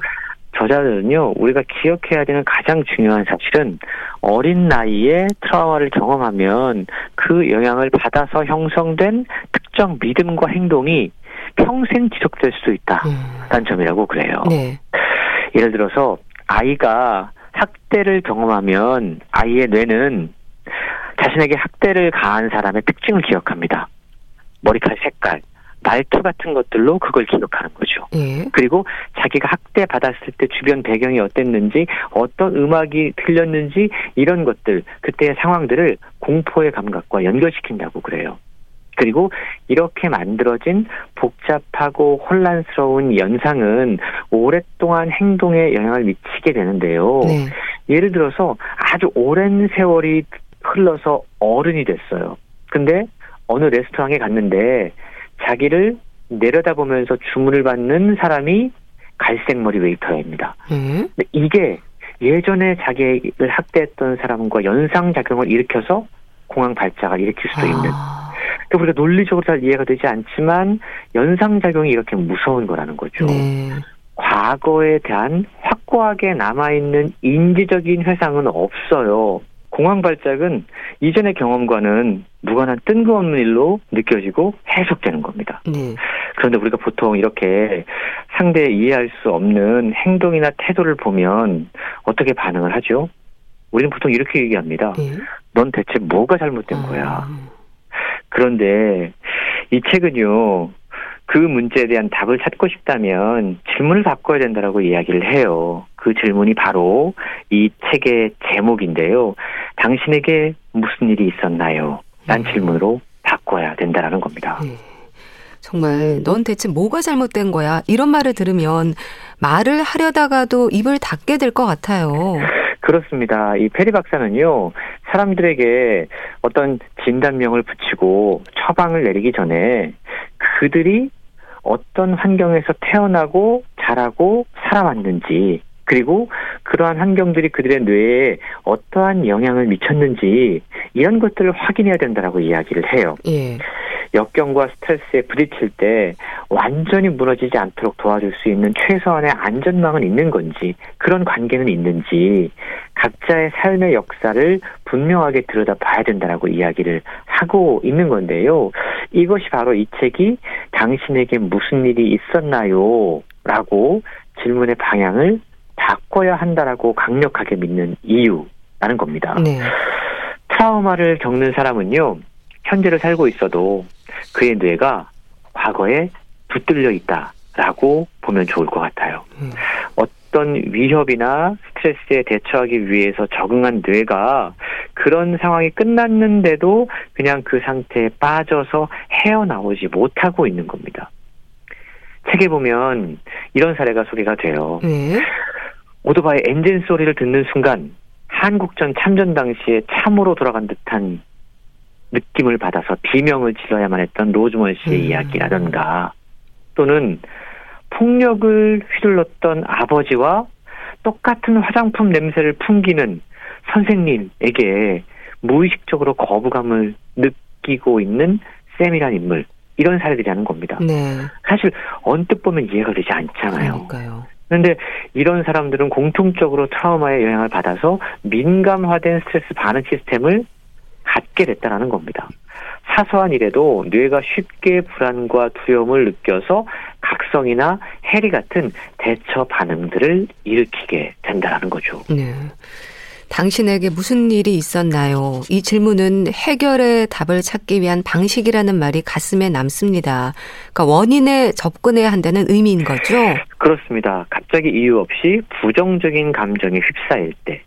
저자들은요, 우리가 기억해야 되는 가장 중요한 사실은 어린 나이에 트라우마를 경험하면 그 영향을 받아서 형성된 특정 믿음과 행동이 평생 지속될 수 있다는 음. 점이라고 그래요. 네. 예를 들어서 아이가 학대를 경험하면 아이의 뇌는 자신에게 학대를 가한 사람의 특징을 기억합니다. 머리칼 색깔, 말투 같은 것들로 그걸 기록하는 거죠. 예. 그리고 자기가 학대 받았을 때 주변 배경이 어땠는지, 어떤 음악이 들렸는지 이런 것들, 그때의 상황들을 공포의 감각과 연결시킨다고 그래요. 그리고 이렇게 만들어진 복잡하고 혼란스러운 연상은 오랫동안 행동에 영향을 미치게 되는데요. 네. 예를 들어서 아주 오랜 세월이 흘러서 어른이 됐어요. 근데 어느 레스토랑에 갔는데 자기를 내려다보면서 주문을 받는 사람이 갈색머리 웨이터입니다. 음. 이게 예전에 자기를 학대했던 사람과 연상작용을 일으켜서 공황 발작을 일으킬 수도 아. 있는. 그러니까 우리가 논리적으로 잘 이해가 되지 않지만 연상작용이 이렇게 무서운 거라는 거죠. 네. 과거에 대한 확고하게 남아있는 인지적인 회상은 없어요. 공황 발작은 이전의 경험과는 무관한 뜬금없는 일로 느껴지고 해석되는 겁니다. 네. 그런데 우리가 보통 이렇게 상대 이해할 수 없는 행동이나 태도를 보면 어떻게 반응을 하죠? 우리는 보통 이렇게 얘기합니다. 네. 넌 대체 뭐가 잘못된 아. 거야? 그런데 이 책은요, 그 문제에 대한 답을 찾고 싶다면 질문을 바꿔야 된다라고 이야기를 해요. 그 질문이 바로 이 책의 제목인데요. 당신에게 무슨 일이 있었나요? 란 네. 질문으로 바꿔야 된다라는 겁니다. 네. 정말 넌 대체 뭐가 잘못된 거야? 이런 말을 들으면 말을 하려다가도 입을 닫게 될 것 같아요. 그렇습니다. 이 페리 박사는요, 사람들에게 어떤 진단명을 붙이고 처방을 내리기 전에 그들이 어떤 환경에서 태어나고 자라고 살아왔는지 그리고 그러한 환경들이 그들의 뇌에 어떠한 영향을 미쳤는지 이런 것들을 확인해야 된다라고 이야기를 해요. 예. 역경과 스트레스에 부딪힐 때 완전히 무너지지 않도록 도와줄 수 있는 최소한의 안전망은 있는 건지 그런 관계는 있는지 각자의 삶의 역사를 분명하게 들여다 봐야 된다라고 이야기를 하고 있는 건데요. 이것이 바로 이 책이 당신에게 무슨 일이 있었나요? 라고 질문의 방향을 바꿔야 한다라고 강력하게 믿는 이유라는 겁니다. 네. 트라우마를 겪는 사람은요, 현재를 살고 있어도 그의 뇌가 과거에 붙들려 있다라고 보면 좋을 것 같아요. 음. 어떤 위협이나 스트레스에 대처하기 위해서 적응한 뇌가 그런 상황이 끝났는데도 그냥 그 상태에 빠져서 헤어나오지 못하고 있는 겁니다. 책에 보면 이런 사례가 소개가 돼요. 네. 오토바이 엔진 소리를 듣는 순간 한국전 참전 당시에 참으로 돌아간 듯한 느낌을 받아서 비명을 질러야만 했던 로즈먼 씨의 음. 이야기라든가 또는 폭력을 휘둘렀던 아버지와 똑같은 화장품 냄새를 풍기는 선생님에게 무의식적으로 거부감을 느끼고 있는 쌤이란 인물 이런 사례들이라는 겁니다. 네. 사실 언뜻 보면 이해가 되지 않잖아요. 그러니까요. 그런데 이런 사람들은 공통적으로 트라우마의 영향을 받아서 민감화된 스트레스 반응 시스템을 갖게 됐다라는 겁니다. 사소한 일에도 뇌가 쉽게 불안과 두려움을 느껴서 각성이나 해리 같은 대처 반응들을 일으키게 된다라는 거죠. 네. 당신에게 무슨 일이 있었나요? 이 질문은 해결의 답을 찾기 위한 방식이라는 말이 가슴에 남습니다. 그러니까 원인에 접근해야 한다는 의미인 거죠? 그렇습니다. 갑자기 이유 없이 부정적인 감정에 휩싸일 때,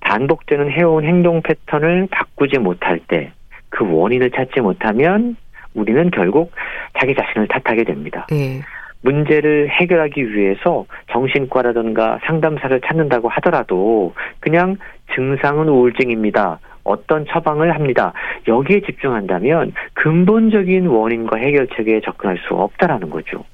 반복되는 해온 행동 패턴을 바꾸지 못할 때, 그 원인을 찾지 못하면 우리는 결국 자기 자신을 탓하게 됩니다. 네. 문제를 해결하기 위해서 정신과라든가 상담사를 찾는다고 하더라도 그냥 증상은 우울증입니다. 어떤 처방을 합니다. 여기에 집중한다면 근본적인 원인과 해결책에 접근할 수 없다라는 거죠.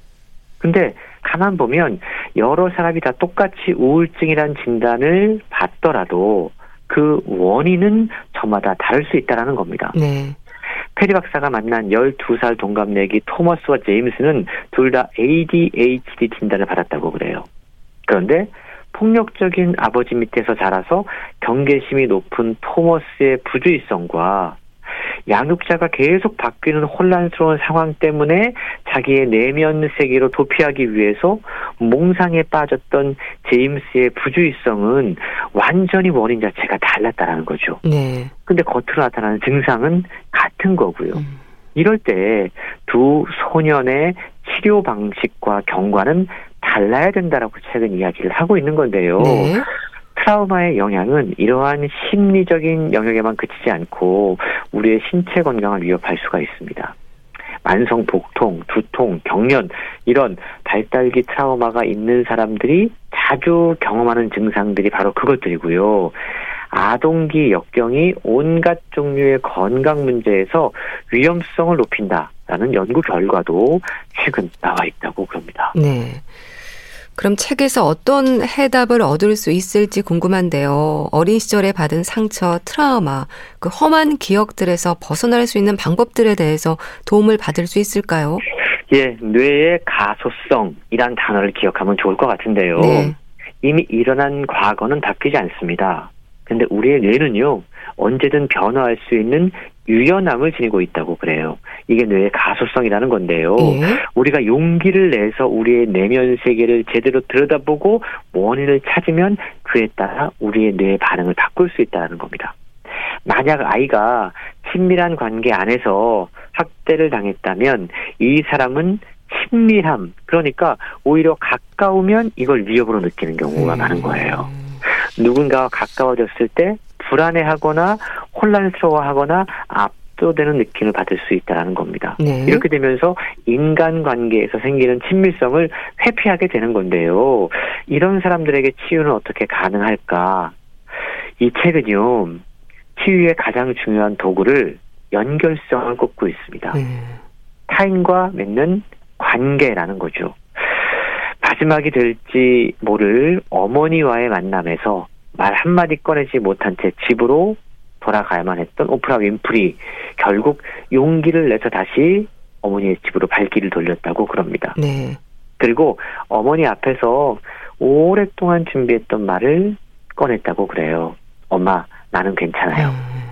근데 가만 보면 여러 사람이 다 똑같이 우울증이란 진단을 받더라도 그 원인은 저마다 다를 수 있다라는 겁니다. 네. 페리 박사가 만난 12살 동갑내기 토머스와 제임스는 둘 다 ADHD 진단을 받았다고 그래요. 그런데 폭력적인 아버지 밑에서 자라서 경계심이 높은 토머스의 부주의성과 양육자가 계속 바뀌는 혼란스러운 상황 때문에 자기의 내면 세계로 도피하기 위해서 몽상에 빠졌던 제임스의 부주의성은 완전히 원인 자체가 달랐다라는 거죠. 네. 근데 겉으로 나타나는 증상은 같은 거고요. 음. 이럴 때 두 소년의 치료 방식과 경과는 달라야 된다라고 최근 이야기를 하고 있는 건데요. 네. 트라우마의 영향은 이러한 심리적인 영역에만 그치지 않고 우리의 신체 건강을 위협할 수가 있습니다. 만성 복통, 두통, 경련 이런 발달기 트라우마가 있는 사람들이 자주 경험하는 증상들이 바로 그것들이고요. 아동기 역경이 온갖 종류의 건강 문제에서 위험성을 높인다라는 연구 결과도 최근 나와 있다고 그럽니다. 네. 그럼 책에서 어떤 해답을 얻을 수 있을지 궁금한데요. 어린 시절에 받은 상처, 트라우마, 그 험한 기억들에서 벗어날 수 있는 방법들에 대해서 도움을 받을 수 있을까요? 예, 뇌의 가소성이란 단어를 기억하면 좋을 것 같은데요. 네. 이미 일어난 과거는 바뀌지 않습니다. 근데 우리의 뇌는요, 언제든 변화할 수 있는 유연함을 지니고 있다고 그래요. 이게 뇌의 가소성이라는 건데요. 예. 우리가 용기를 내서 우리의 내면 세계를 제대로 들여다보고 원인을 찾으면 그에 따라 우리의 뇌의 반응을 바꿀 수 있다는 겁니다. 만약 아이가 친밀한 관계 안에서 학대를 당했다면 이 사람은 친밀함, 그러니까 오히려 가까우면 이걸 위협으로 느끼는 경우가 음. 많은 거예요. 누군가와 가까워졌을 때 불안해하거나 혼란스러워하거나 압도되는 느낌을 받을 수 있다는 겁니다. 네. 이렇게 되면서 인간관계에서 생기는 친밀성을 회피하게 되는 건데요. 이런 사람들에게 치유는 어떻게 가능할까? 이 책은요, 치유의 가장 중요한 도구를 연결성을 꼽고 있습니다. 네. 타인과 맺는 관계라는 거죠. 마지막이 될지 모를 어머니와의 만남에서 말 한마디 꺼내지 못한 채 집으로 돌아가야만 했던 오프라 윈프리 결국 용기를 내서 다시 어머니의 집으로 발길을 돌렸다고 그럽니다. 네. 그리고 어머니 앞에서 오랫동안 준비했던 말을 꺼냈다고 그래요. 엄마, 나는 괜찮아요. 음.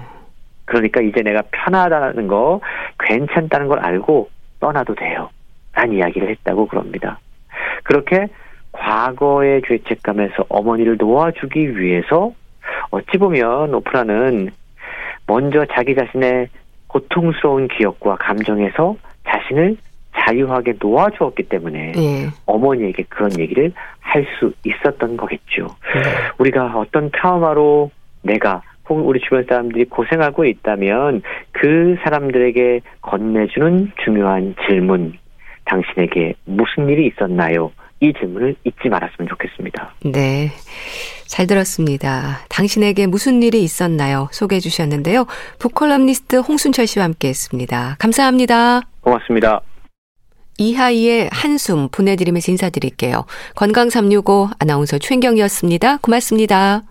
그러니까 이제 내가 편하다는 거, 괜찮다는 걸 알고 떠나도 돼요. 란 이야기를 했다고 그럽니다. 그렇게 과거의 죄책감에서 어머니를 놓아주기 위해서 어찌 보면 오프라는 먼저 자기 자신의 고통스러운 기억과 감정에서 자신을 자유하게 놓아주었기 때문에 네. 어머니에게 그런 얘기를 할 수 있었던 거겠죠. 네. 우리가 어떤 트라우마로 내가 혹은 우리 주변 사람들이 고생하고 있다면 그 사람들에게 건네주는 중요한 질문, 당신에게 무슨 일이 있었나요? 이 질문을 잊지 말았으면 좋겠습니다. 네. 잘 들었습니다. 당신에게 무슨 일이 있었나요? 소개해 주셨는데요. 북컬럼니스트 홍순철 씨와 함께 했습니다. 감사합니다. 고맙습니다. 이하이의 한숨 보내드리면서 인사드릴게요. 건강365 아나운서 최인경이었습니다. 고맙습니다.